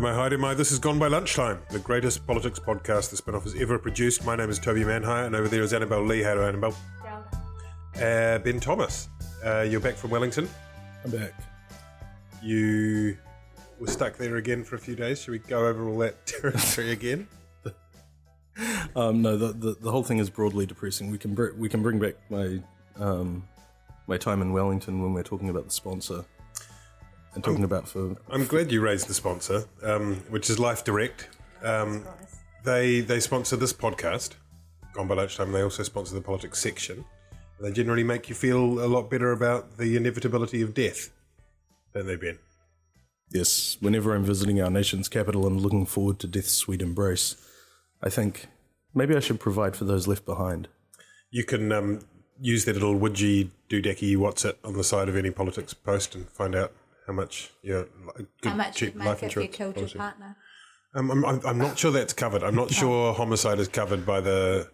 My hi, my. This has gone by lunchtime. The greatest politics podcast the spinoff has ever produced. My name is Toby Manhire, and over there is Annabelle Lee. Hello, Annabelle. Uh, ben Thomas, uh, you're back from Wellington. I'm back. You were stuck there again for a few days. Should we go over all that territory again? Um, no, the, the the whole thing is broadly depressing. We can br- we can bring back my um, my time in Wellington when we're talking about the sponsor and talking about for I'm glad you raised the sponsor, um, which is Life Direct. Um, they they sponsor this podcast. Gone by lunchtime. They also sponsor the politics section. They generally make you feel a lot better about the inevitability of death, don't they, Ben? yes. Whenever I'm visiting our nation's capital and looking forward to death's sweet embrace, I think maybe I should provide for those left behind. You can um, use that little widgy doodacky what's it on the side of any politics post and find out how much your good, How much cheap you'd life make if you insurance killed your partner? Um, I'm, I'm, I'm not sure that's covered. I'm not sure homicide is covered by the.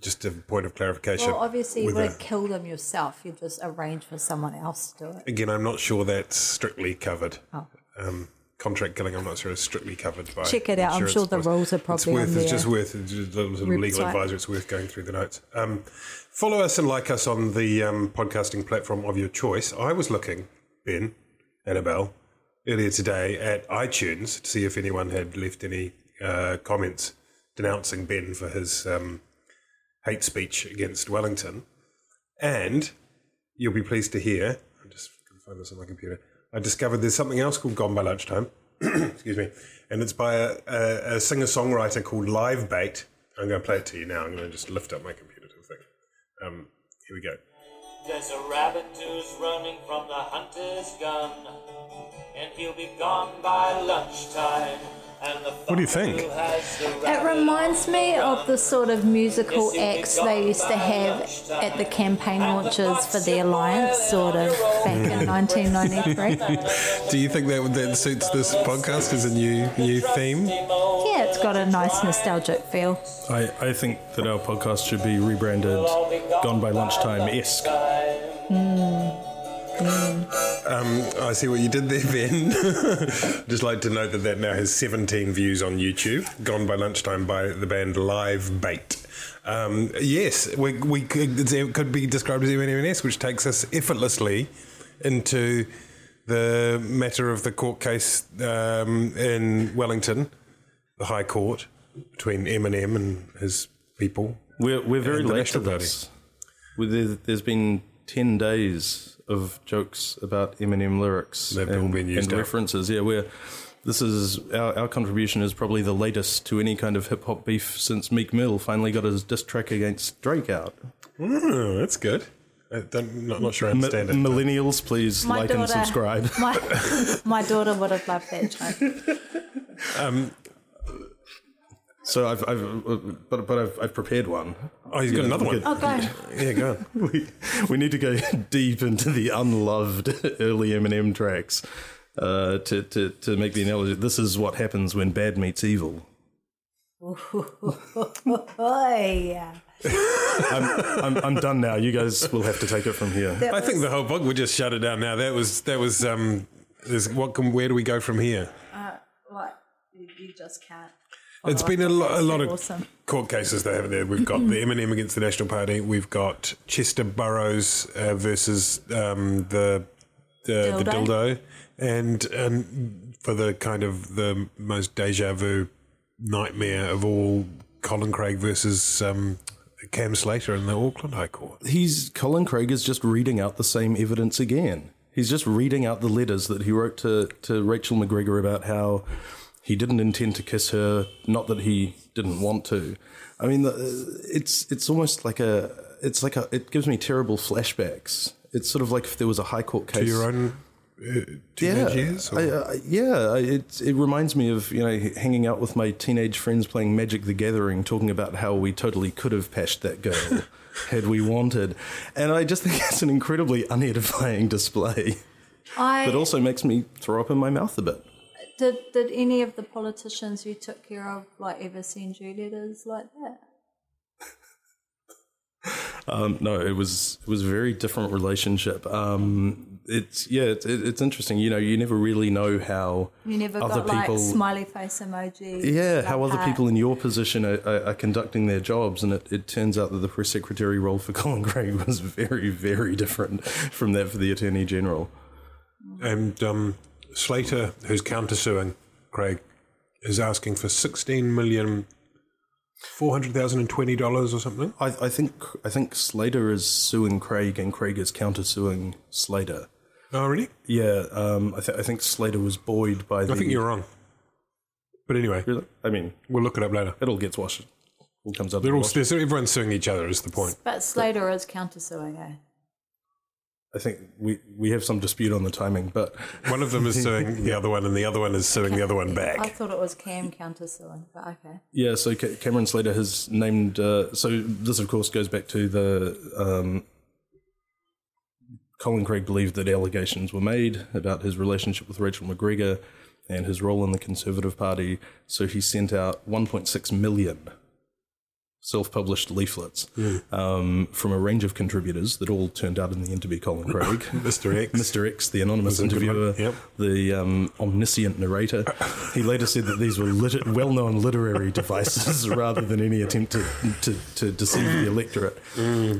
Just a point of clarification. Well, obviously, you wouldn't kill them yourself. You just arrange for someone else to do it. Again, I'm not sure that's strictly covered. Oh. Um, contract killing, I'm not sure is strictly covered by. Check it out. I'm sure the rules are It's probably worth. on It's just worth. Just a little sort of legal advisor. It's worth going through the notes. Um, follow us and like us on the um, podcasting platform of your choice. I was looking, Ben, Annabelle, earlier today at iTunes to see if anyone had left any uh, comments denouncing Ben for his um, hate speech against Wellington. And you'll be pleased to hear, I'm just going to find this on my computer. I discovered there's something else called Gone by Lunchtime. Excuse me. And it's by a, a, a singer songwriter called Live Bait. I'm going to play it to you now. I'm going to just lift up my computer to the thing. Um, here we go. There's a rabbit who's running from the hunter's gun, and he'll be gone by lunchtime. And the What do you think? who has the It reminds me of the sort of musical acts they used to have at the campaign launches for the Alliance, sort of back in 1993. Do you think that that suits this podcast as a new new theme? Yeah, it's got a nice nostalgic feel. I, I think that our podcast should be rebranded Gone by Lunchtime esque. Um, I see what you did there, Ben. Just like to note that that now has 17 views on YouTube. Gone by lunchtime by the band Live Bait. Um, yes, we, we could, it could be described as M&M-esque, which takes us effortlessly into the matter of the court case um, in Wellington, the High Court, between Eminem and his people. We're, we're very late to this. There's been 10 days of jokes about Eminem lyrics They've all and, been used and references. Yeah, we're, this is our, our contribution is probably the latest to any kind of hip hop beef since Meek Mill finally got his diss track against Drake out. Oh, that's good. I don't, not, not sure I Mi- understand it. millennials, please My like and daughter- subscribe. My, my daughter would have loved that joke. Um, So I've, I've uh, but but I've, I've prepared one. Oh, he's got another one. Oh, go. Yeah, go on. we, we need to go deep into the unloved early Eminem tracks uh, to, to, to make the analogy. This is what happens when bad meets evil. Oh, yeah. I'm, I'm, I'm done now. You guys will have to take it from here. I think the whole book would just shut it down now. That was that was um. What can, where do we go from here? Like, you, you just can't. It's been a, lo- a lot of awesome. court cases they have there. We've got the Eminem against the National Party. We've got Chester Burrows uh, versus um, the the the Dildo. dildo, and and for the kind of the most deja vu nightmare of all, Colin Craig versus um, Cam Slater in the Auckland High Court. He's Colin Craig is just reading out the same evidence again. He's just reading out the letters that he wrote to, to Rachel MacGregor about how he didn't intend to kiss her, not that he didn't want to. I mean, it's it's almost like a it's like a it gives me terrible flashbacks. It's sort of like if there was a high court case. To your own uh, teenage years? or- I, I, yeah, I- it it reminds me of you know hanging out with my teenage friends playing Magic the Gathering, talking about how we totally could have pashed that girl had we wanted, and I just think it's an incredibly unedifying display I that also makes me throw up in my mouth a bit. Did. Did any of the politicians you took care of like ever send you letters like that? Um, no, it was it was a very different relationship. Um, it's yeah, it's, it, it's interesting. You know, you never really know how You never other got people. like smiley face emoji. Yeah, how like other heart. people in your position are, are, are conducting their jobs, and it, it turns out that the press secretary role for Colin Craig was very, very different from that for the Attorney General. And um, Slater, who's countersuing Craig, is asking for sixteen million four hundred thousand and twenty dollars or something. I, I think I think Slater is suing Craig, and Craig is countersuing Slater. Oh, really? Yeah, um, I, th- I think Slater was buoyed by the. I think you're wrong. But anyway, Really? I mean, we'll look it up later. it all gets washed. All comes up. They're all wash. everyone's suing each other. Is the point? But Slater is countersuing, eh? I think we, we have some dispute on the timing, but One of them is suing the other one, and the other one is suing the other one back. I thought it was Cam countersuing, but okay. Yeah, so Ca- Cameron Slater has named. Uh, so this, of course, goes back to the. Um, Colin Craig believed that allegations were made about his relationship with Rachel MacGregor and his role in the Conservative Party. So he sent out 1.6 million self-published leaflets um, from a range of contributors that all turned out in the end to be Colin Craig. Mr. X. Mr. X, the anonymous interviewer, Yep. the um, omniscient narrator. He later said that these were lit- well-known literary devices rather than any attempt to, to, to deceive the electorate.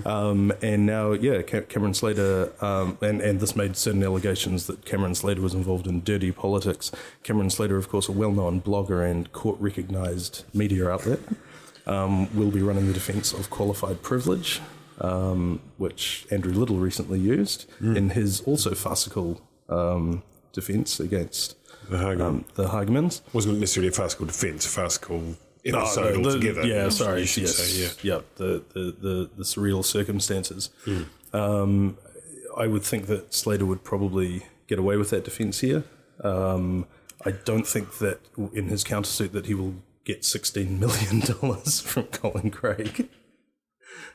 Um, and now, yeah, Ca- Cameron Slater, um, and, and this made certain allegations that Cameron Slater was involved in dirty politics. Cameron Slater, of course, a well-known blogger and court-recognised media outlet, um, will be running the defence of qualified privilege, um, which Andrew Little recently used in his also farcical um, defence against The Hagen. um, the Hagamans. wasn't necessarily a farcical defence, a farcical episode Oh, the- altogether. Yeah, sorry. Yes, say, yeah. yeah. The, the, the, the surreal circumstances. Um, I would think that Slater would probably get away with that defence here. Um, I don't think that in his countersuit that he will get $16 million from Colin Craig.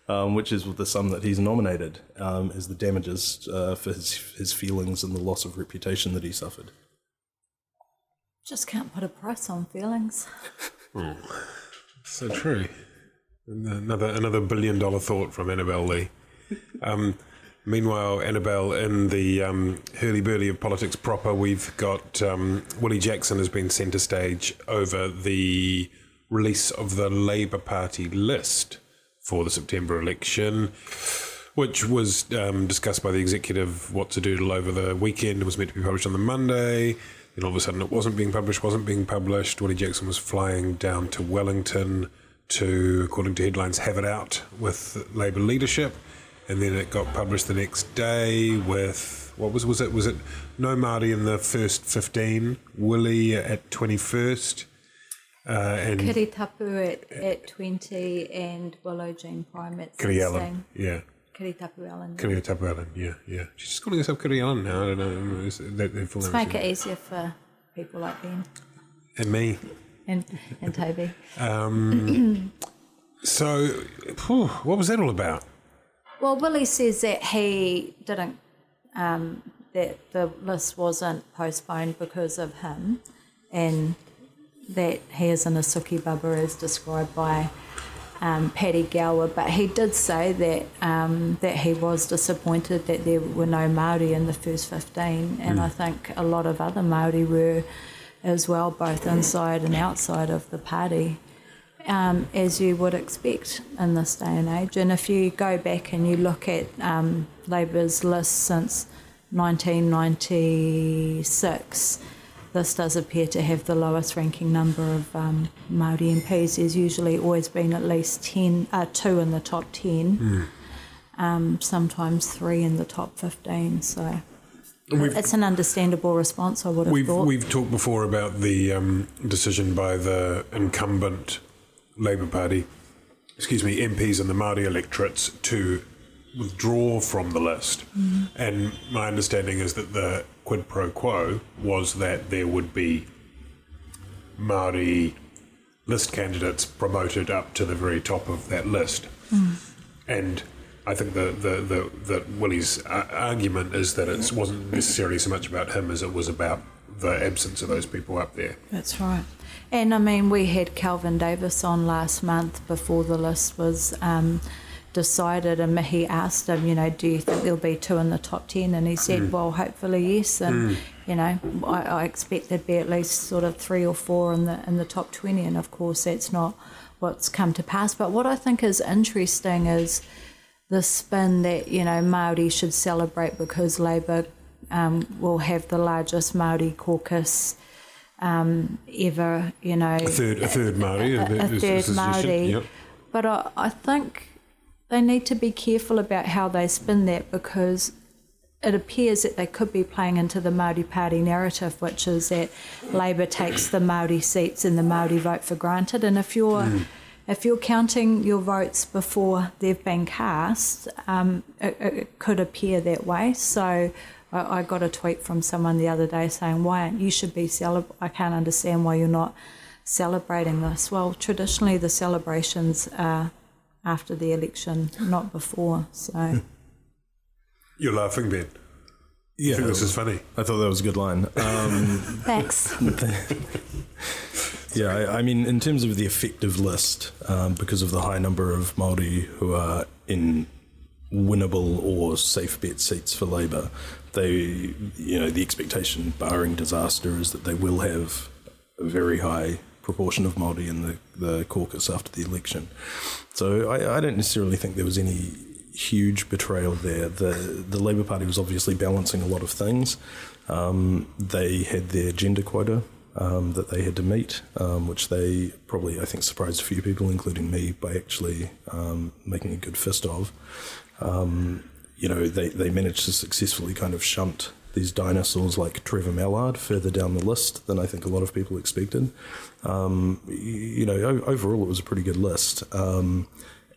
Um, which is the sum that he's nominated um, as the damages uh, for his, his feelings and the loss of reputation that he suffered. Just can't put a price on feelings. So true. Another another billion dollar thought from Annabelle Lee. Um, meanwhile, Annabelle, in the um, hurly burly of politics proper, we've got um, Willie Jackson has been centre stage over the release of the Labour Party list for the September election, which was um, discussed by the executive what to do over the weekend. It was meant to be published on the Monday. Then all of a sudden it wasn't being published, wasn't being published. Willie Jackson was flying down to Wellington to, according to headlines, have it out with Labour leadership. And then it got published the next day with, what was, was it? Was it No Māori in the first 15, Willie at 21st, uh, and Kitty Tapu at, at 20 and Willow Jean Prime at 16. Kiri Allan. Yeah. Kiritapu Allan. Kitty Tapu Allen, yeah, yeah. She's just calling herself Kiri Allan now. I don't know. Is that their Let's make it easier for people like Ben And me. and, and Toby. So, phew, what was that all about? Well, Willie says that he didn't, um, that the list wasn't postponed because of him, and that he isn't a Suki Bubba as described by um, Paddy Gower. But he did say that um, that he was disappointed that there were no Maori in the first fifteen, and I think a lot of other Maori were as well, both inside and outside of the party, um, as you would expect in this day and age. And if you go back and you look at um, Labour's list since 1996, this does appear to have the lowest ranking number of um, Māori MPs. There's usually always been at least 10, uh, two in the top 10, um, sometimes three in the top 15. So We've, it's an understandable response, I would have we've, thought. we've talked before about the um, decision by the incumbent Labour Party, excuse me, MPs and the Māori electorates to withdraw from the list. And my understanding is that the quid pro quo was that there would be Māori list candidates promoted up to the very top of that list. And I think the, the, the, the Willie's uh, argument is that it wasn't necessarily so much about him as it was about the absence of those people up there. That's right. And I mean, we had Kelvin Davis on last month before the list was um, decided, and he asked him, you know, do you think there'll be two in the top 10? And he said, well, hopefully, yes. And, you know, I, I expect there'd be at least sort of three or four in the, in the top 20. And of course, that's not what's come to pass. But what I think is interesting is the spin that, you know, Māori should celebrate because Labour um, will have the largest Māori caucus um, ever, you know. A third, a third Māori. a, a is- third is the suggestion. Māori. Yep. But I, I think they need to be careful about how they spin that because it appears that they could be playing into the Māori Party narrative, which is that Labour takes the Māori seats and the Māori vote for granted. And if you're if you're counting your votes before they've been cast, um, it, it could appear that way. So I, I got a tweet from someone the other day saying, "Why aren't you should be celeb? I can't understand why you're not celebrating this." Well, traditionally the celebrations are after the election, not before. So. You're laughing, Ben. Yeah, I think this is funny. I thought that was a good line. Um, Thanks. yeah, I, I mean, in terms of the effective list, um, because of the high number of Maori who are in winnable or safe bet seats for Labour, they, you know, the expectation, barring disaster, is that they will have a very high proportion of Maori in the, the caucus after the election. So I, I don't necessarily think there was any huge betrayal there. The the Labour Party was obviously balancing a lot of things. Um, they had their gender quota um, that they had to meet, um, which they probably I think surprised a few people, including me, by actually um, making a good fist of. You know, they, they managed to successfully kind of shunt these dinosaurs like Trevor Mallard further down the list than I think a lot of people expected. Um, you know, overall it was a pretty good list. Um,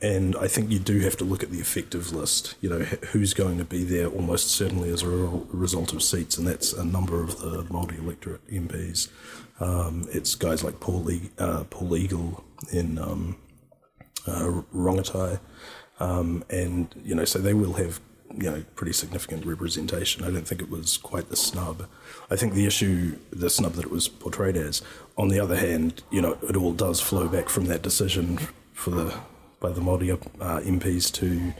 and I think you do have to look at the effective list. You know, who's going to be there almost certainly as a result of seats, and that's a number of the multi electorate MPs. Um, it's guys like Paul, uh, Paul Eagle in um, uh, Rongotai. Um, and, you know, so they will have, you know, pretty significant representation. I don't think it was quite the snub. I think the issue, the snub that it was portrayed as, on the other hand, you know, it all does flow back from that decision for the, by the Māori uh, MPs to,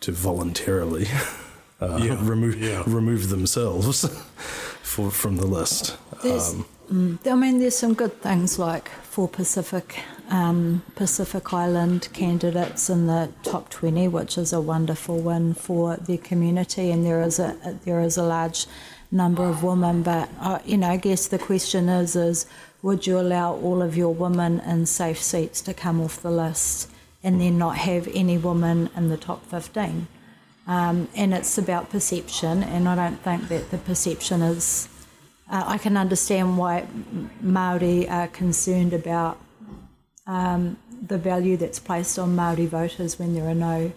to voluntarily uh, remove, yeah. remove themselves for, from the list. There's, mm, I mean, there's some good things like for Pacific um, Pacific Island candidates in the top 20, which is a wonderful win for the community, and there is a there is a large number of women. But uh, you know, I guess the question is is would you allow all of your women in safe seats to come off the list, and then not have any women in the top 15? Um, and it's about perception, and I don't think that the perception is uh, I can understand why Maori are concerned about um, the value that's placed on Maori voters when there are no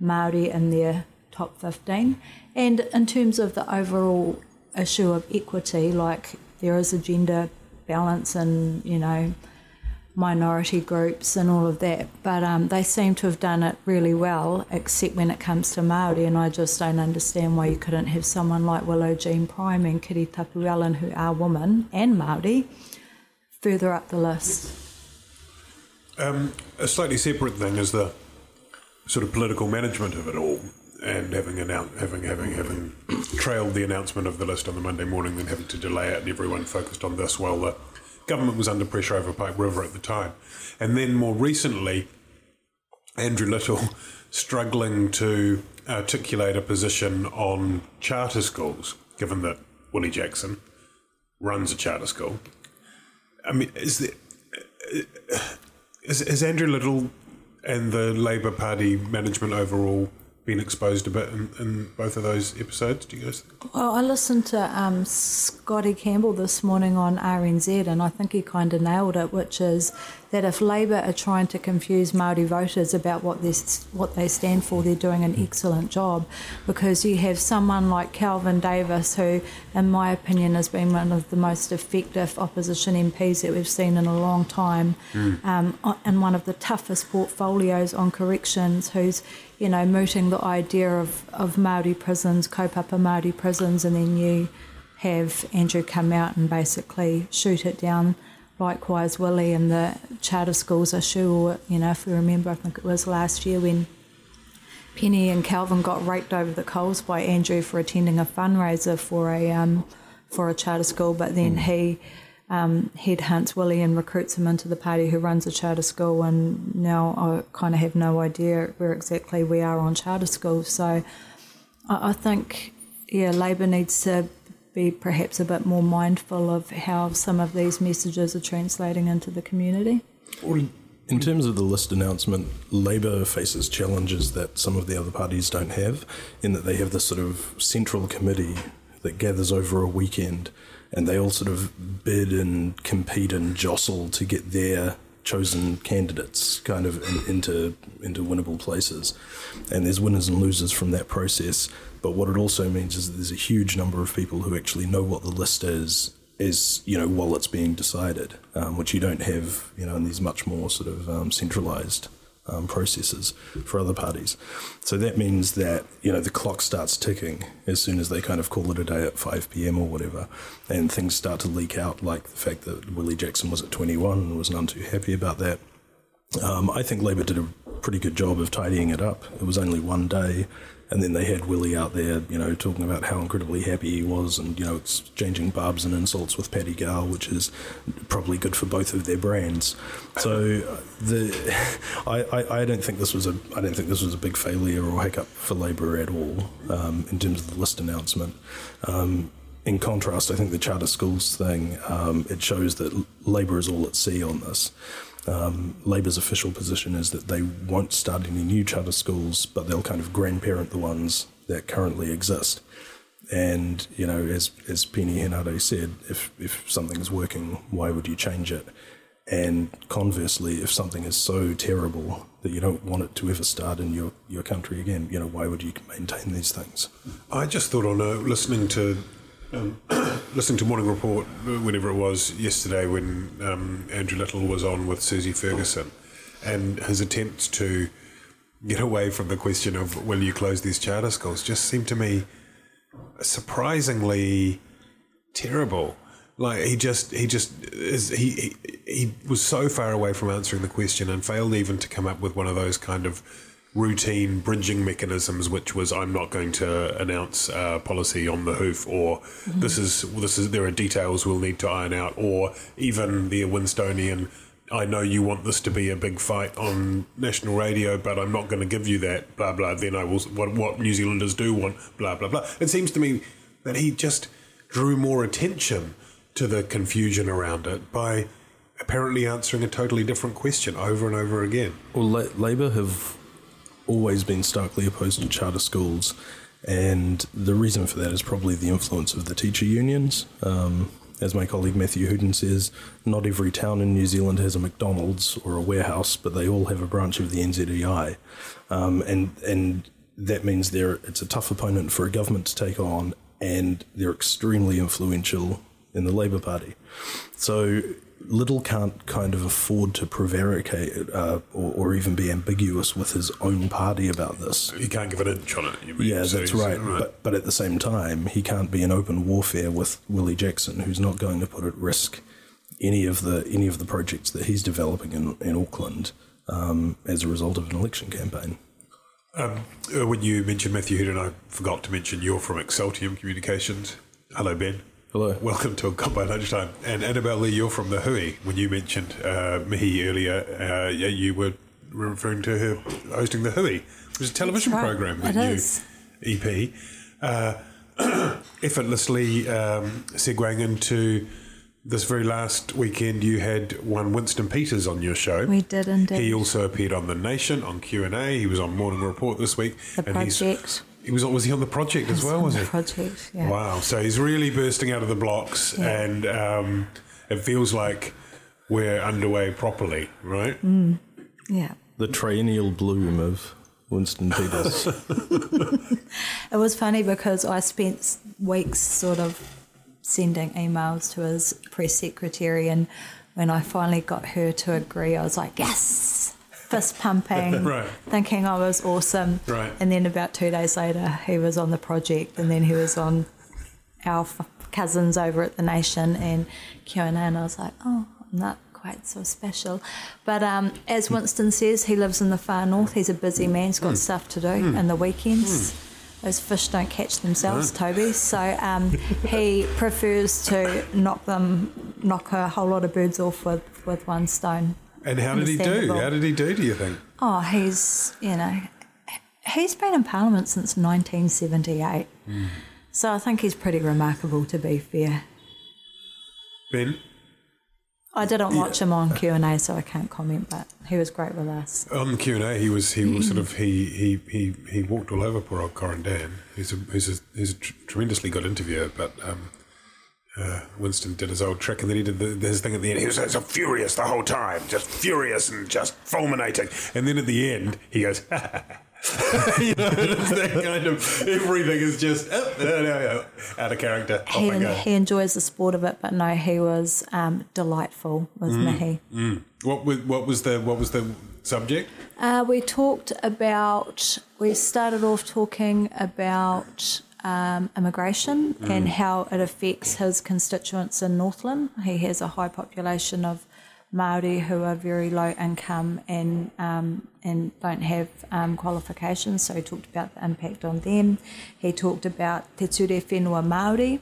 Maori in their top 15. And in terms of the overall issue of equity, like there is a gender balance and you know, minority groups and all of that, but um, they seem to have done it really well, except when it comes to Maori. And I just don't understand why you couldn't have someone like Willow Jean Prime and Kiritapu Allan, who are women and Maori, further up the list. Um, a slightly separate thing is the sort of political management of it all. and having having having having trailed the announcement of the list on the Monday morning, then having to delay it, and everyone focused on this while the government was under pressure over Pike River at the time, and then more recently, Andrew Little struggling to articulate a position on charter schools, given that Willie Jackson runs a charter school. I mean, is there is, is Andrew Little and the Labour Party management overall been exposed a bit in, in both of those episodes? Do you guys think? Well, I listened to um, Scotty Campbell this morning on RNZ, and I think he kind of nailed it, which is that if Labour are trying to confuse Maori voters about what they what they stand for, they're doing an excellent job, because you have someone like Kelvin Davis, who, in my opinion, has been one of the most effective opposition MPs that we've seen in a long time, mm. um, and one of the toughest portfolios on corrections, who's you know mooting the idea of of Maori prisons, kaupapa Maori prisons, and then you have Andrew come out and basically shoot it down likewise Willie and the charter schools are sure, you know, if we remember, I think it was last year when Peeni and Kelvin got raked over the coals by Andrew for attending a fundraiser for a um, for a charter school, but then he um, headhunts Willie and recruits him into the party who runs a charter school, and now I kind of have no idea where exactly we are on charter schools. So I, I think, yeah, Labor needs to be perhaps a bit more mindful of how some of these messages are translating into the community? Well, in terms of the list announcement, Labor faces challenges that some of the other parties don't have, in that they have this sort of central committee that gathers over a weekend and they all sort of bid and compete and jostle to get their chosen candidates kind of in, into into winnable places and there's winners and losers from that process but what it also means is that there's a huge number of people who actually know what the list is, is you know while it's being decided, um, which you don't have you know in these much more sort of um, centralised um, processes for other parties. So that means that you know the clock starts ticking as soon as they kind of call it a day at 5 p.m. or whatever, and things start to leak out, like the fact that Willie Jackson was at 21 and was none too happy about that. Um, I think Labor did a pretty good job of tidying it up. It was only one day. And then they had Willie out there, you know, talking about how incredibly happy he was and, you know, exchanging barbs and insults with Paddy Gow, which is probably good for both of their brands. So uh, the I, I, I, don't think this was a I don't think this was a big failure or hiccup for Labor at all um, in terms of the list announcement. Um, in contrast, I think the charter schools thing um, it shows that Labor is all at sea on this. Um, Labor's official position is that they won't start any new charter schools, but they'll kind of grandparent the ones that currently exist. And you know, as as Peeni Henare said, if if something's working, why would you change it? And conversely, if something is so terrible that you don't want it to ever start in your, your country again, you know, why would you maintain these things? I just thought on uh, listening to um, listening to Morning Report, whenever it was yesterday, when um, Andrew Little was on with Susie Ferguson, and his attempts to get away from the question of will you close these charter schools just seemed to me surprisingly terrible. Like he just he just is he, he he was so far away from answering the question and failed even to come up with one of those kind of routine bridging mechanisms, which was I'm not going to announce uh, policy on the hoof, or mm-hmm. this is this is there are details we'll need to iron out, or even the Winstonian. I know you want this to be a big fight on national radio, but I'm not going to give you that. Blah blah. Then I will. What what New Zealanders do want. Blah blah blah. It seems to me that he just drew more attention to the confusion around it by apparently answering a totally different question over and over again. Well, La- Labor have always been starkly opposed to charter schools, and the reason for that is probably the influence of the teacher unions. Um, as my colleague Matthew Hooton says, not every town in New Zealand has a McDonald's or a warehouse, but they all have a branch of the NZEI, um, and and that means they're it's a tough opponent for a government to take on, and they're extremely influential in the Labour Party. So Little can't kind of afford to prevaricate uh, or, or, even be ambiguous with his own party about this. He can't give an inch on it. yeah, that's right. right. But, but at the same time, he can't be in open warfare with Willie Jackson, who's not going to put at risk any of the any of the projects that he's developing in, in Auckland um, as a result of an election campaign. Um, uh, when you mentioned Matthew Hood, and I forgot to mention you're from Exceltium Communications. Hello, Ben. Hello. Welcome to a Gone by Lunchtime. And Annabelle Lee, you're from the Hui. When you mentioned uh, Mihi earlier, uh, yeah, you were referring to her hosting the Hui, which is a television right. program with It you, is. EP. Uh, effortlessly um, segueing into this very last weekend, you had one Winston Peters on your show. We did indeed. He also appeared on The Nation on Q and A. He was on Morning Report this week. The he's- Project. He was was he on the project as well? On Was the he? project, yeah. Wow! So he's really bursting out of the blocks, Yeah. and um, it feels like we're underway properly, right? Yeah. The triennial bloom of Winston Peters. It was funny because I spent weeks sort of sending emails to his press secretary, and when I finally got her to agree, I was like, yes, fist pumping, Right. thinking I was awesome. Right. And then about two days later, he was on the project, and then he was on our f- cousins over at the Nation and Q and A, and I was like, oh, I'm not quite so special. But um, as Winston says, he lives in the far north. He's a busy man. He's got stuff to do in the weekends. Those fish don't catch themselves, Toby. So um, he prefers to knock them, knock a whole lot of birds off with, with one stone. And how did he do? How did he do? Do you think? Oh, he's, you know, he's been in Parliament since 1978. So I think he's pretty remarkable, to be fair. Ben, I didn't watch him on Q and A, so I can't comment. But he was great with us. on the Q and A, he was he was sort of he he he he walked all over poor old Corin Dann. He's a he's a he's a tr- tremendously good interviewer, but. Um, uh, Winston did his old trick, and then he did the, his thing at the end. He was so furious the whole time, just furious and just fulminating. And then at the end, he goes, you know, it's that kind of everything is just oh, no, no, no, out of character. He, he enjoys the sport of it, but no, he was um, delightful with Mihi. What was what was the what was the subject? Uh, we talked about, we started off talking about um, immigration and how it affects his constituents in Northland. He has a high population of Maori who are very low income and um, and don't have um, qualifications. So he talked about the impact on them. He talked about Te Ture Whenua Māori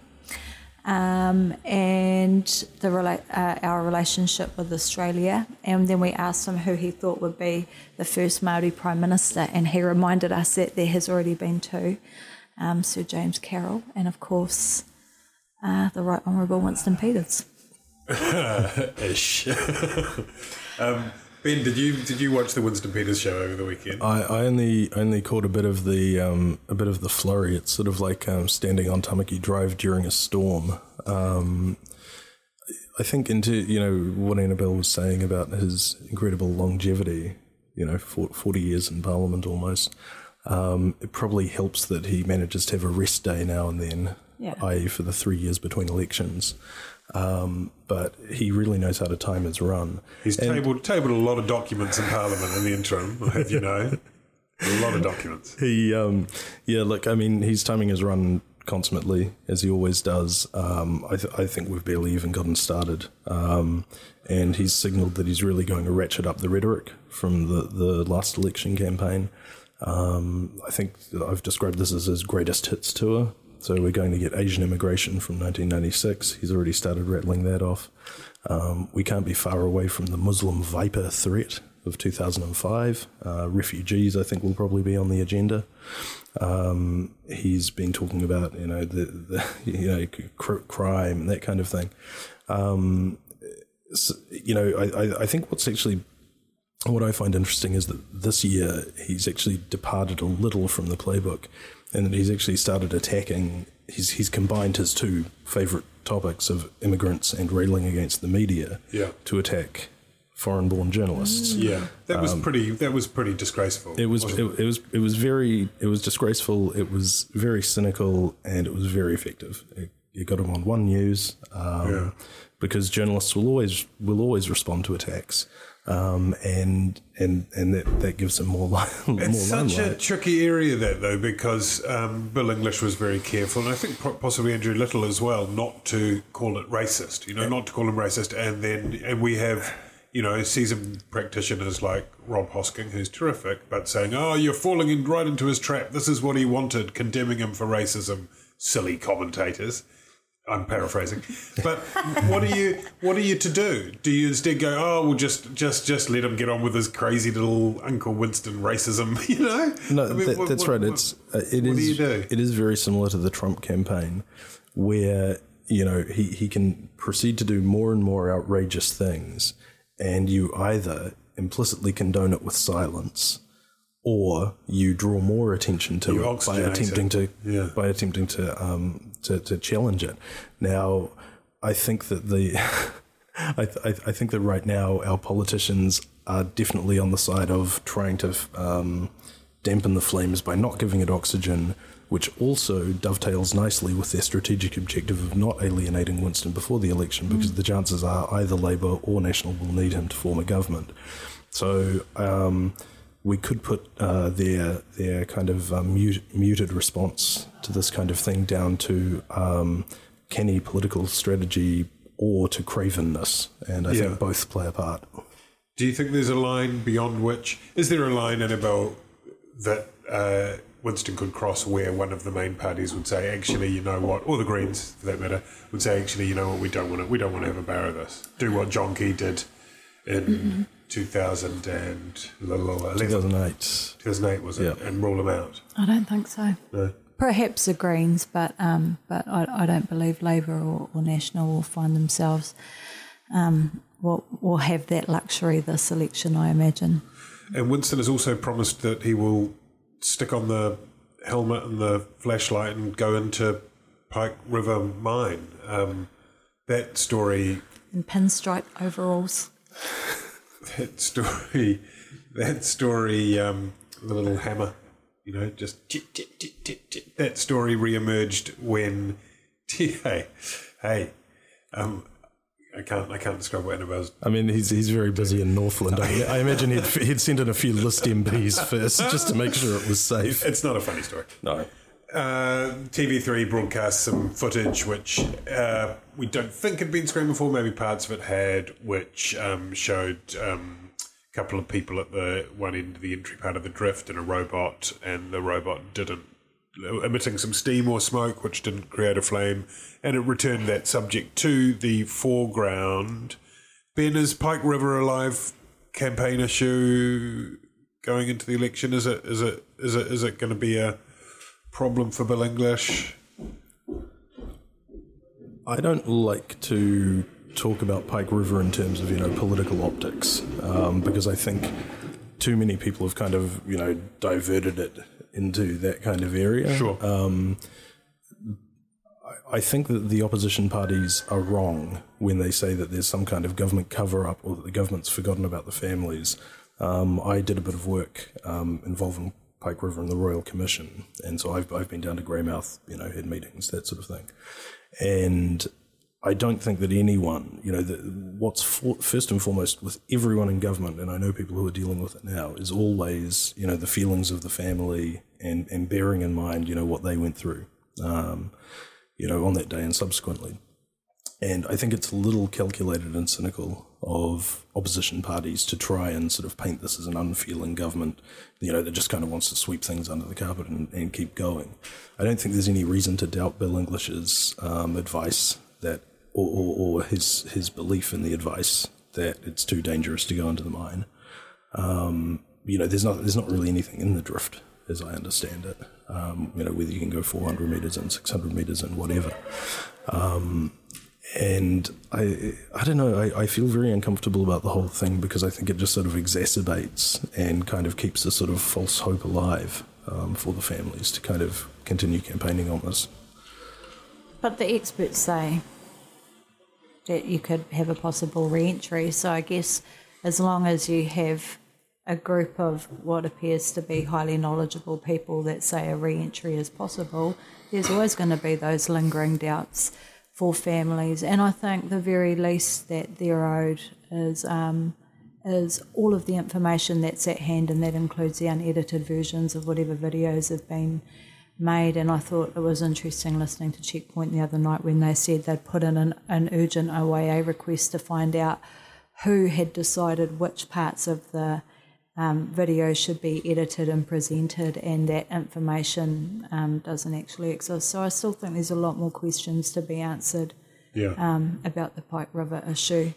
um, and the rela- uh, our relationship with Australia. And then we asked him who he thought would be the first Maori Prime Minister, and he reminded us that there has already been two, um, Sir James Carroll, and of course uh, the Right Honourable Winston Peters. Ish. um, ben, did you did you watch the Winston Peters show over the weekend? I, I only only caught a bit of the um, a bit of the flurry. It's sort of like um, standing on Tamaki Drive during a storm. Um, I think into you know what Annabelle was saying about his incredible longevity. You know, for- forty years in Parliament almost. Um, it probably helps that he manages to have a rest day now and then, Yeah. i.e., for the three years between elections. Um, but he really knows how to time his run. He's tabled tabled a lot of documents in Parliament in the interim. I'll have you know, a lot of documents. He, um, yeah, look, I mean, he's timing his run consummately, as he always does. Um, I, th- I think we've barely even gotten started. Um, and he's signalled that he's really going to ratchet up the rhetoric from the, the last election campaign. Um, I think I've described this as his greatest hits tour. So we're going to get Asian immigration from 1996. He's already started rattling that off. Um, we can't be far away from the Muslim Viper threat of 2005. Uh, refugees, I think, will probably be on the agenda. Um, he's been talking about, you know, the, the you know, cr- crime, and that kind of thing. Um, so, you know, I, I, I think what's actually what I find interesting is that this year he's actually departed a little from the playbook, and that he's actually started attacking. He's he's combined his two favourite topics of immigrants and railing against the media Yeah. to attack foreign-born journalists. Yeah, that was pretty. That was pretty disgraceful. It was it, it was it was very it was disgraceful. It was very cynical, and it was very effective. It, you got him on one news um, Yeah. because journalists will always will always respond to attacks, um, and and and that, that gives them more li- more It's such a tricky area that though because um, Bill English was very careful, and I think possibly Andrew Little as well, not to call it racist. You know, not to call him racist, and then and we have you know, seasoned practitioners like Rob Hosking, who's terrific, but saying, "Oh, you're falling in right into his trap. This is what he wanted," condemning him for racism. Silly commentators. I'm paraphrasing, but what are you? What are you to do? Do you instead go, "Oh, well, just just just let him get on with his crazy little Uncle Winston racism"? You know? No, I mean, that, what- that's what- right. what- It's uh, it what do is you do? it is very similar to the Trump campaign, where you know he he can proceed to do more and more outrageous things, and you either implicitly condone it with silence, or you draw more attention to You it by attempting it. to Yeah. by attempting to um to, to challenge it. Now, I think that the I, th- I, th- I think that right now our politicians are definitely on the side of trying to um, dampen the flames by not giving it oxygen, which also dovetails nicely with their strategic objective of not alienating Winston before the election, because the chances are either Labour or National will need him to form a government. So um, we could put uh, their their kind of um, mute, muted response to this kind of thing down to um, canny political strategy or to cravenness, and I Yeah. think both play a part. Do you think there's a line beyond which is there a line Annabelle that uh, Winston could cross where one of the main parties would say, actually, you know what, or the Greens for that matter, would say, actually, you know what, we don't want to, we don't want to have a bar of this. Do what John Key did in 2011, 2008. 2008 was it, Yeah. and rule them out. I don't think so. No. Perhaps the Greens, but um, but I, I don't believe Labor or, or National will find themselves um, will will have that luxury this election. I imagine. And Winston has also promised that he will stick on the helmet and the flashlight and go into Pike River Mine. Um, that story In pinstripe overalls. that story, that story, um, the little hammer, you know, just chit, chit, chit, chit, chit. that story re-emerged when, hey, hey, um, I can't, I can't describe what Annabelle's. I mean, he's he's very busy in Northland. I, I imagine he'd, he'd sent in a few list MPs first just to make sure it was safe. It's not a funny story. No. Uh, TV3 broadcast some footage which uh, we don't think had been screened before. Maybe parts of it had, which um, showed um, a couple of people at the one end of the entry part of the drift and a robot, and the robot didn't emitting some steam or smoke, which didn't create a flame, and it returned that subject to the foreground. Ben, is Pike River alive? campaign issue going into the election? Is it? Is it? Is it? Is it going to be a problem for Bill English? I don't like to talk about Pike River in terms of you know political optics um, because I think too many people have kind of you know diverted it into that kind of area. Sure. Um, I- think that the opposition parties are wrong when they say that there's some kind of government cover up or that the government's forgotten about the families. Um, I did a bit of work um, involving Pike River and the Royal Commission, and so I've, I've been down to Greymouth, you know, had meetings, that sort of thing. And I don't think that anyone, you know, the, what's for, first and foremost with everyone in government, and I know people who are dealing with it now, is always, you know, the feelings of the family and, and bearing in mind, you know, what they went through, um, you know, on that day and subsequently. And I think it's a little calculated and cynical of opposition parties to try and sort of paint this as an unfeeling government, you know, that just kind of wants to sweep things under the carpet and, and keep going. I don't think there's any reason to doubt Bill English's um, advice that, or, or, or his his belief in the advice that it's too dangerous to go into the mine. Um, you know, there's not there's not really anything in the drift as I understand it. Um, you know, whether you can go 400 meters and 600 meters and whatever. Um, and I, I don't know. I, I feel very uncomfortable about the whole thing because I think it just sort of exacerbates and kind of keeps a sort of false hope alive um, for the families to kind of continue campaigning on this. But the experts say that you could have a possible re-entry. So I guess as long as you have a group of what appears to be highly knowledgeable people that say a re-entry is possible, there's always going to be those lingering doubts for families. And I think the very least that they're owed is um, is all of the information that's at hand, and that includes the unedited versions of whatever videos have been made. And I thought it was interesting listening to Checkpoint the other night when they said they'd put in an, an urgent OIA request to find out who had decided which parts of the um, video should be edited and presented, and that information um, doesn't actually exist. So I still think there's a lot more questions to be answered Yeah. um, about the Pike River issue.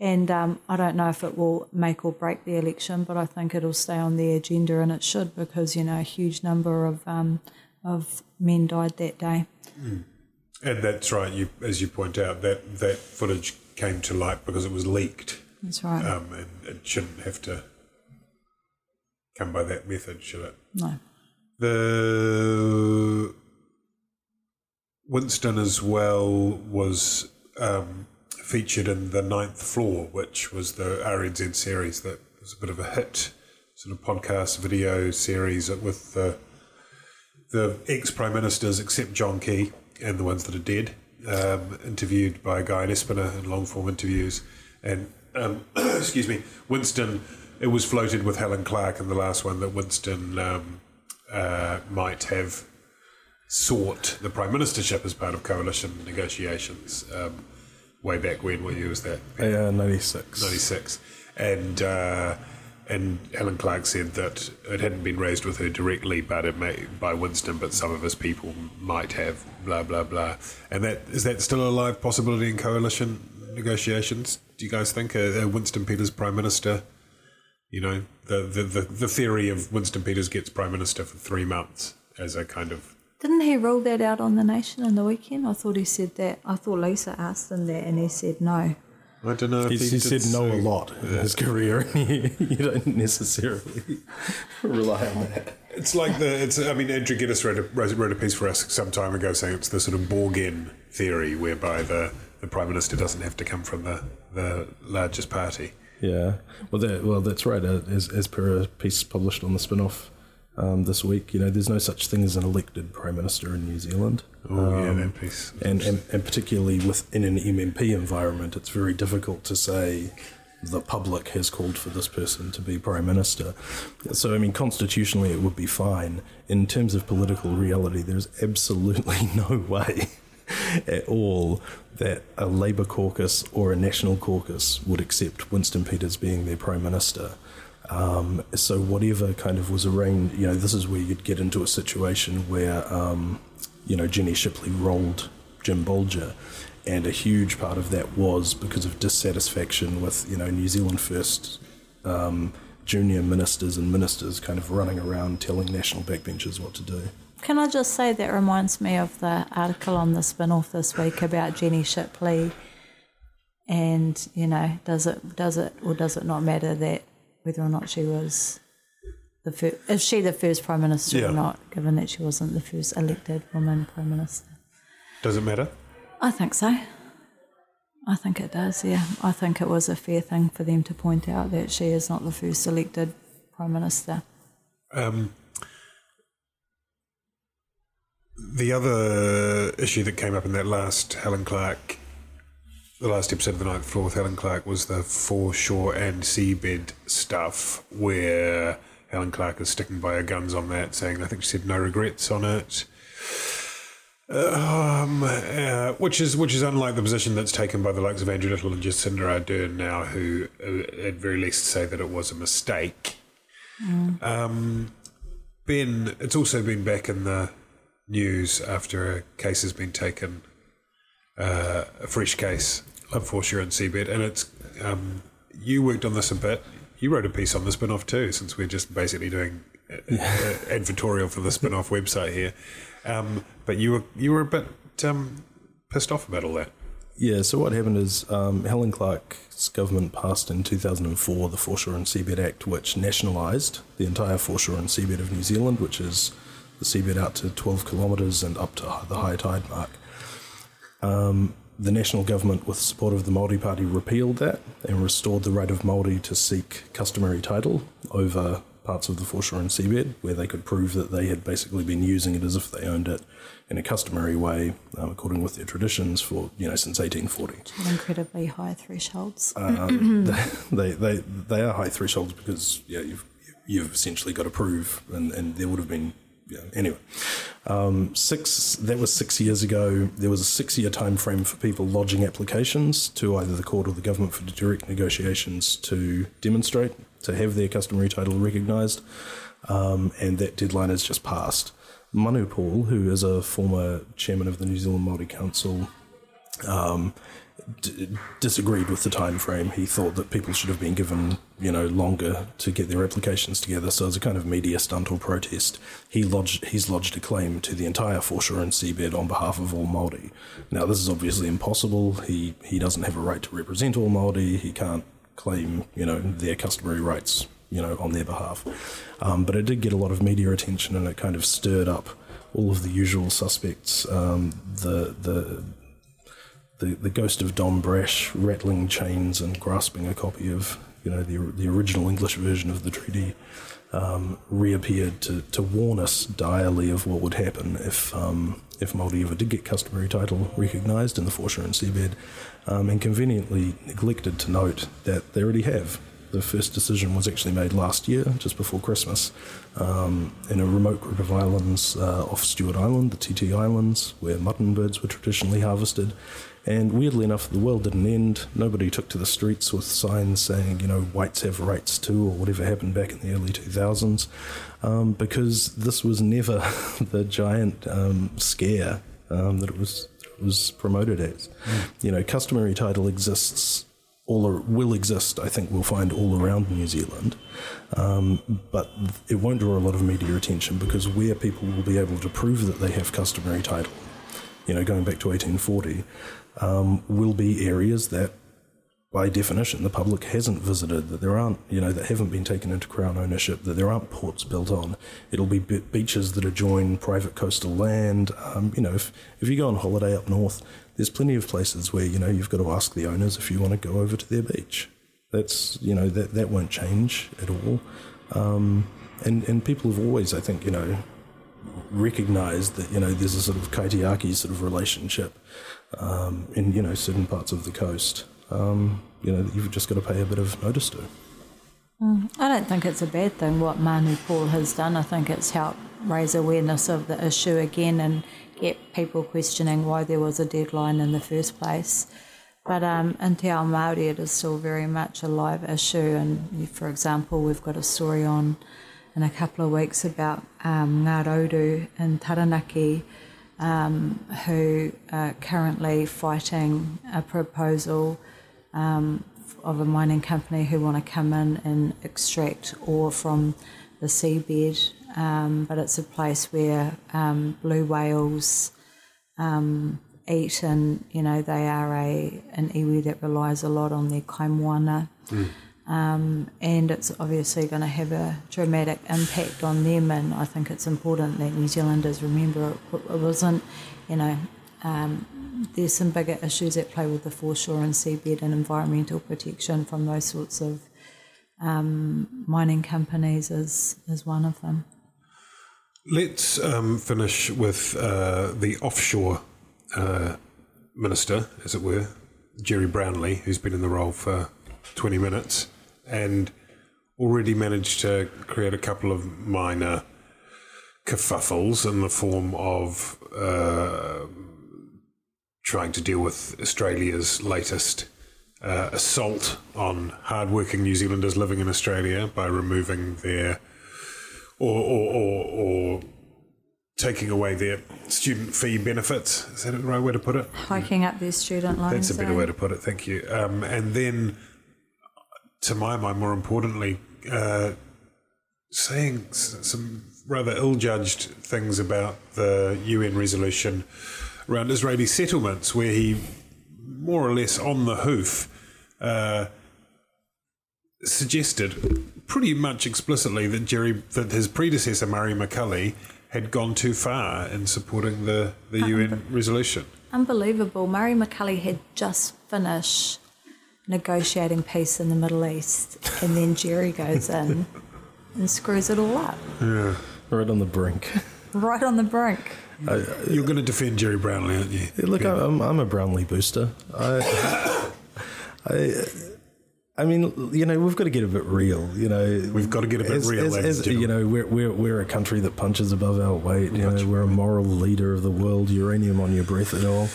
And um, I don't know if it will make or break the election, but I think it'll stay on the agenda, and it should because you know a huge number of um, of men died that day. and that's right. You, as you point out, that that footage came to light because it was leaked, That's right. um, and it shouldn't have to come by that method, should it? no. The Winston as well was um, featured in the Ninth Floor, which was the RNZ series that was a bit of a hit, sort of podcast video series with the the ex prime ministers, except John Key and the ones that are dead, um, interviewed by Guy Espiner in long form interviews, and um, excuse me, Winston. It was floated with Helen Clark in the last one that Winston um, uh, might have sought the prime ministership as part of coalition negotiations um, way back when. What year was that? Uh, 96. 96. And uh, and Helen Clark said that it hadn't been raised with her directly, but it may by Winston, but some of his people might have. Blah blah blah. And that is that still a live possibility in coalition negotiations? Do you guys think uh, uh, Winston Peters prime minister? You know, the, the the the theory of Winston Peters gets prime minister for three months as a kind of Didn't he rule that out on the Nation on the weekend? I thought he said that. I thought Lisa asked him that, and he said no. I don't know. If He's, he he said no a lot in his career. you don't necessarily rely on that. It's like the. It's. I mean, Andrew Geddis wrote a, wrote wrote a piece for us some time ago saying it's the sort of Borgen theory, whereby the, the prime minister doesn't have to come from the the largest party. Yeah, well, that, well, that's right. Uh, as, as per a piece published on the spin-off um, this week, you know, there's no such thing as an elected prime minister in New Zealand. Oh yeah, Um, that piece. and, and, and particularly within an MMP environment, it's very difficult to say the public has called for this person to be prime minister. So, I mean, constitutionally, it would be fine. In terms of political reality, there's absolutely no way at all that a Labour caucus or a National caucus would accept Winston Peters being their prime minister. Um, so whatever kind of was arranged, you know, this is where you'd get into a situation where, um, you know, Jenny Shipley rolled Jim Bolger, and a huge part of that was because of dissatisfaction with, you know, New Zealand First um, junior ministers and ministers kind of running around telling national backbenchers what to do. Can I just say that reminds me of the article on the spin off this week about Jenny Shipley and, you know, does it does it or does it not matter that whether or not she was the first is she the first Prime Minister Yeah. or not, given that she wasn't the first elected woman Prime Minister? Does it matter? I think so. I think it does, yeah. I think it was a fair thing for them to point out that she is not the first elected Prime Minister. Um, the other issue that came up in that last Helen Clark, the last episode of the Ninth Floor with Helen Clark was the foreshore and seabed stuff, where Helen Clark is sticking by her guns on that, saying I think she said no regrets on it. Um, uh, which is which is unlike the position that's taken by the likes of Andrew Little and Jacinda Ardern now, who uh, at very least say that it was a mistake. Um, Ben, it's also been back in the news after a case has been taken, uh, a fresh case of foreshore and seabed, and it's um, you worked on this a bit. You wrote a piece on the spin-off too, since we're just basically doing uh, uh, advertorial for the spin-off website here. Um, but you were you were a bit um, pissed off about all that. Yeah, so what happened is um, Helen Clark's government passed in 2004 the Foreshore and Seabed Act, which nationalised the entire foreshore and seabed of New Zealand, which is the seabed out to 12 kilometres and up to the high tide mark. Um, the national government, with support of the Māori Party, repealed that and restored the right of Māori to seek customary title over parts of the foreshore and seabed, where they could prove that they had basically been using it as if they owned it in a customary way, um, according with their traditions, for you know since 1840. Incredibly high thresholds. Um, they, they they are high thresholds because yeah you've you've essentially got to prove, and, and there would have been yeah. Anyway, um, six that was six years ago. There was a six-year time frame for people lodging applications to either the court or the government for direct negotiations to demonstrate to have their customary title recognised, um, and that deadline has just passed. Manu Paul, who is a former chairman of the New Zealand Māori Council, um, d- disagreed with the time frame. He thought that people should have been given, you know, longer to get their applications together. So as a kind of media stunt or protest, he lodged he's lodged a claim to the entire foreshore and seabed on behalf of all Maori. Now this is obviously impossible. He he doesn't have a right to represent all Maori. He can't claim, you know, their customary rights, you know, on their behalf. Um, but it did get a lot of media attention, and it kind of stirred up all of the usual suspects. Um, the the the, the ghost of Don Brash rattling chains and grasping a copy of you know the, the original English version of the treaty um, reappeared to, to warn us direly of what would happen if um, if Māori ever did get customary title recognised in the foreshore and seabed, um, and conveniently neglected to note that they already have. The first decision was actually made last year, just before Christmas, um, in a remote group of islands uh, off Stewart Island, the Tītī Islands, where mutton birds were traditionally harvested. And weirdly enough, the world didn't end. Nobody took to the streets with signs saying, you know, whites have rights too, or whatever happened back in the early 2000s, um, because this was never the giant um, scare um, that it was it was promoted as. You know, customary title exists all will exist. I think we'll find all around New Zealand, um, but it won't draw a lot of media attention because where people will be able to prove that they have customary title, you know, going back to 1840, um, will be areas that, by definition, the public hasn't visited. That there aren't, you know, that haven't been taken into Crown ownership. That there aren't ports built on. It'll be be- beaches that adjoin private coastal land. Um, you know, if if you go on holiday up north, there's plenty of places where you know you've got to ask the owners if you want to go over to their beach. That's you know that that won't change at all. Um, and and people have always, I think, you know, recognised that you know there's a sort of kaitiaki sort of relationship um, in you know certain parts of the coast. Um, you know you've just got to pay a bit of notice to. I don't think it's a bad thing what Manu Paul has done. I think it's helped raise awareness of the issue again and get people questioning why there was a deadline in the first place. But um, in Te Ao Māori, it is still very much a live issue. And for example, we've got a story on in a couple of weeks about um, Rauru in Taranaki, um, who are currently fighting a proposal um, of a mining company who want to come in and extract ore from the seabed. Um, but it's a place where um, blue whales um, eat, and you know they are a an iwi that relies a lot on their kaimoana. Um, and it's obviously going to have a dramatic impact on them. And I think it's important that New Zealanders remember it, it wasn't, you know, um, there's some bigger issues at play with the foreshore and seabed and environmental protection from those sorts of um, mining companies is, is one of them. Let's um, finish with uh, the offshore uh, minister, as it were, Gerry Brownlee, who's been in the role for 20 minutes and already managed to create a couple of minor kerfuffles in the form of uh, trying to deal with Australia's latest uh, assault on hardworking New Zealanders living in Australia by removing their or, or, or, or taking away their student fee benefits. Is that the right way to put it? Hiking up their student loans. That's a better way to put it. Thank you. Um, and then, to my mind, more importantly, uh, saying some rather ill-judged things about the UN resolution around Israeli settlements, where he more or less on the hoof uh, suggested pretty much explicitly that Gerry that his predecessor Murray McCully had gone too far in supporting the, the UN resolution. Unbelievable. Murray McCully had just finished negotiating peace in the Middle East, and then Gerry goes in and screws it all up. Yeah. Right on the brink. Right on the brink. You're going to defend Gerry Brownlee, aren't you? Yeah, look, I'm, I'm a Brownlee booster. I, I, I mean, you know, we've got to get a bit real. You know, We've got to get a bit as, real, As, as, you know, we're, we're we're a country that punches above our weight. You know, we're a moral leader of the world. Uranium on your breath and all.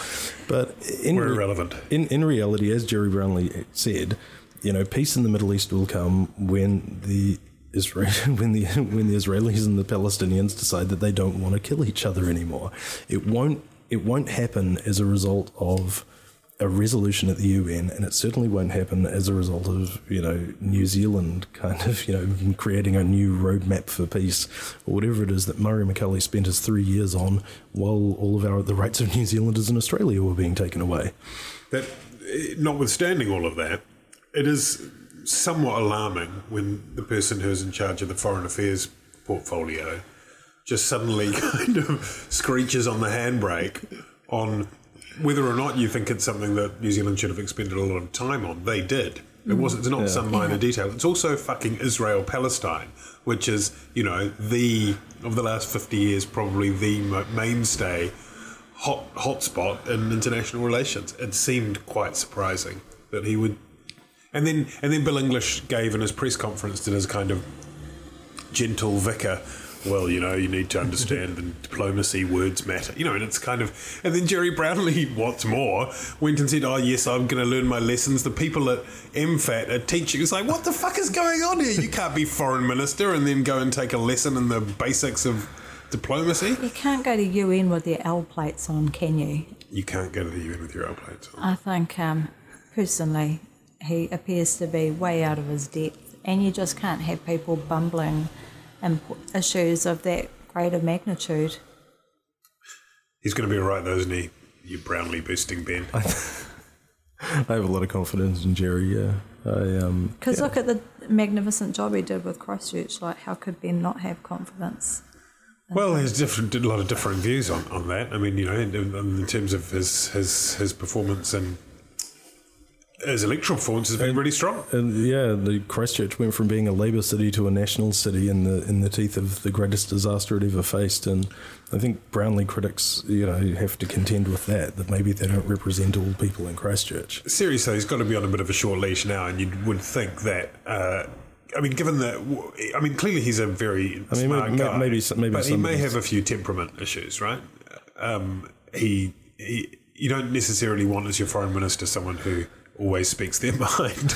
But in We're re- irrelevant. In in reality, as Gerry Brownlee said, you know, peace in the Middle East will come when the Israel, when the when the Israelis and the Palestinians decide that they don't want to kill each other anymore. It won't it won't happen as a result of a resolution at the UN, and it certainly won't happen as a result of you know New Zealand kind of you know creating a new roadmap for peace or whatever it is that Murray McCully spent his three years on, while all of our the rights of New Zealanders in Australia were being taken away. that eh, notwithstanding all of that, it is somewhat alarming when the person who's in charge of the foreign affairs portfolio just suddenly kind of screeches on the handbrake on whether or not you think it's something that New Zealand should have expended a lot of time on. They did. It was. It's not some minor detail. It's also fucking Israel Palestine, which is you know the of the last fifty years probably the mainstay hot hotspot in international relations. It seemed quite surprising that he would. And then and then Bill English gave in his press conference did his kind of gentle vicar. Well, you know, you need to understand that diplomacy, words matter. You know, and it's kind of. And then Gerry Brownlee, what's more, went and said, "Oh yes, I'm going to learn my lessons." The people at MFAT are teaching. It's like, what the fuck is going on here? You can't be foreign minister and then go and take a lesson in the basics of diplomacy. You can't go to UN with your L plates on, can you? You can't go to the UN with your L plates on. I think, um, personally, he appears to be way out of his depth, and you just can't have people bumbling in p- issues of that greater magnitude. He's going to be all right, though, isn't he? You Brownlee boosting Ben. I have a lot of confidence in Gerry. Yeah, I um. Because look at the magnificent job he did with Christchurch. Like, how could Ben not have confidence? Well, there's different, a lot of different views on, on that. I mean, you know, in, in terms of his his his performance and his electoral performance has been really strong. And yeah, the Christchurch went from being a Labour city to a national city in the in the teeth of the greatest disaster it ever faced. And I think Brownlee critics, you know, have to contend with that. That maybe they don't represent all people in Christchurch. Seriously, he's got to be on a bit of a short leash now, and you would think that. Uh, I mean, given that, I mean, clearly he's a very I mean, smart ma- guy, maybe maybe but he may have a few temperament issues, right? Um, he, he, you don't necessarily want as your foreign minister someone who always speaks their mind.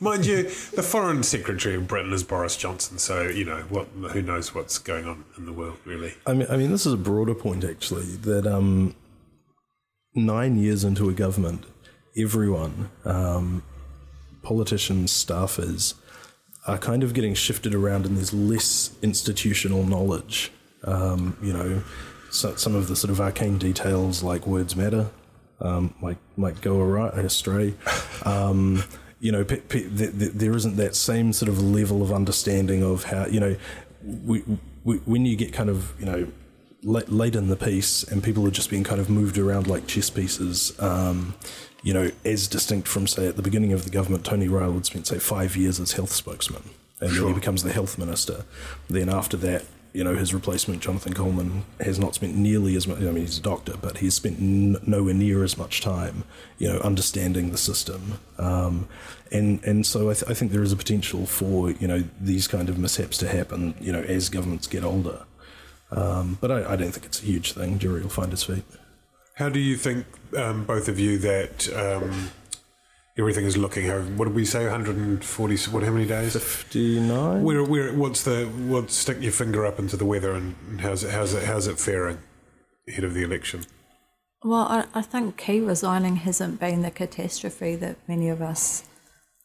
Mind you, the foreign secretary of Britain is Boris Johnson, so you know what? Who knows what's going on in the world, really? I mean, I mean, this is a broader point actually. That um, nine years into a government, everyone, um, politicians, staffers, are kind of getting shifted around, and there's less institutional knowledge. Um, you know, so, some of the sort of arcane details like words matter um, might might go awry, astray. Um, you know, pe- pe- th- th- there isn't that same sort of level of understanding of how you know, we, we, when you get kind of you know late, late in the piece and people are just being kind of moved around like chess pieces. Um, you know, as distinct from say at the beginning of the government, Tony Ryall had spent say five years as health spokesman, and then he becomes the health minister. Then after that, you know, his replacement, Jonathan Coleman, has not spent nearly as much. I mean, he's a doctor, but he's spent n- nowhere near as much time, you know, understanding the system. Um, and and so I, th- I think there is a potential for you know these kind of mishaps to happen, you know, as governments get older. Um, but I, I don't think it's a huge thing. Gerry will find his feet. How do you think, um, both of you, that um, everything is looking? How, what did we say? 140? What? How many days? Fifty nine. Where, where, what's the? What? Stick your finger up into the weather, and, and how's it? How's it? How's it faring ahead of the election? Well, I, I think Key resigning hasn't been the catastrophe that many of us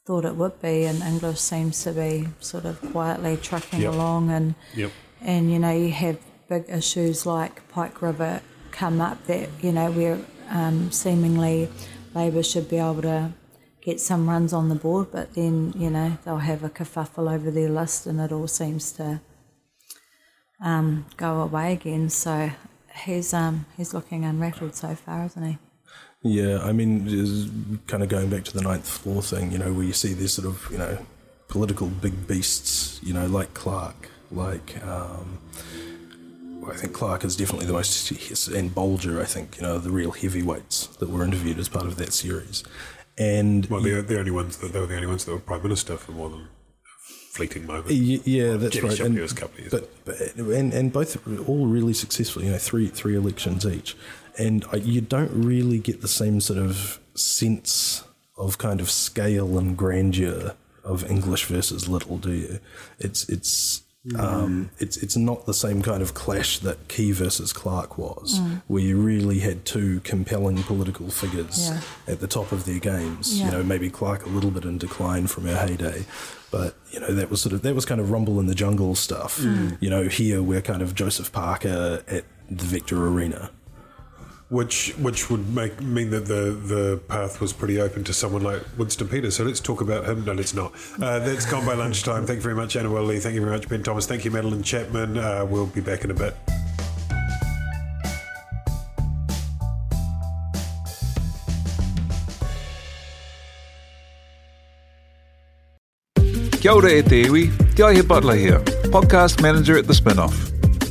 thought it would be, and English seems to be sort of quietly trucking Yep. along, and Yep. and you know you have big issues like Pike River come up that you know where um, seemingly Labor should be able to get some runs on the board, but then you know they'll have a kerfuffle over their list, and it all seems to um, go away again. So he's um, he's looking unrattled so far, isn't he? Yeah, I mean, kind of going back to the ninth floor thing, you know, where you see these sort of, you know, political big beasts, you know, like Clark, like, um, I think Clark is definitely the most, and Bolger, I think, you know, the real heavyweights that were interviewed as part of that series. And Well, they're the only ones that they were the only ones that were prime minister for more than fleeting moment. Yeah, that's Jimmy right. And, was a couple of years but, but and and both were all really successful. You know, three three elections each, and I, you don't really get the same sort of sense of kind of scale and grandeur of English versus Little, do you? It's it's. Um, it's it's not the same kind of clash that Key versus Clark was, where you really had two compelling political figures Yeah. at the top of their games. You know, maybe Clark a little bit in decline from her heyday, but you know that was sort of that was kind of rumble in the jungle stuff. You know, here we're kind of Joseph Parker at the Vector Arena. Which which would make mean that the the path was pretty open to someone like Winston Peters. So let's talk about him. No, let's not. Uh, that's gone by lunchtime. Thank you very much, Annabelle Lee. Thank you very much, Ben Thomas. Thank you, Madeline Chapman. Uh, we'll be back in a bit. Kia ora e te iwi, Te Butler here, podcast manager at The Spinoff.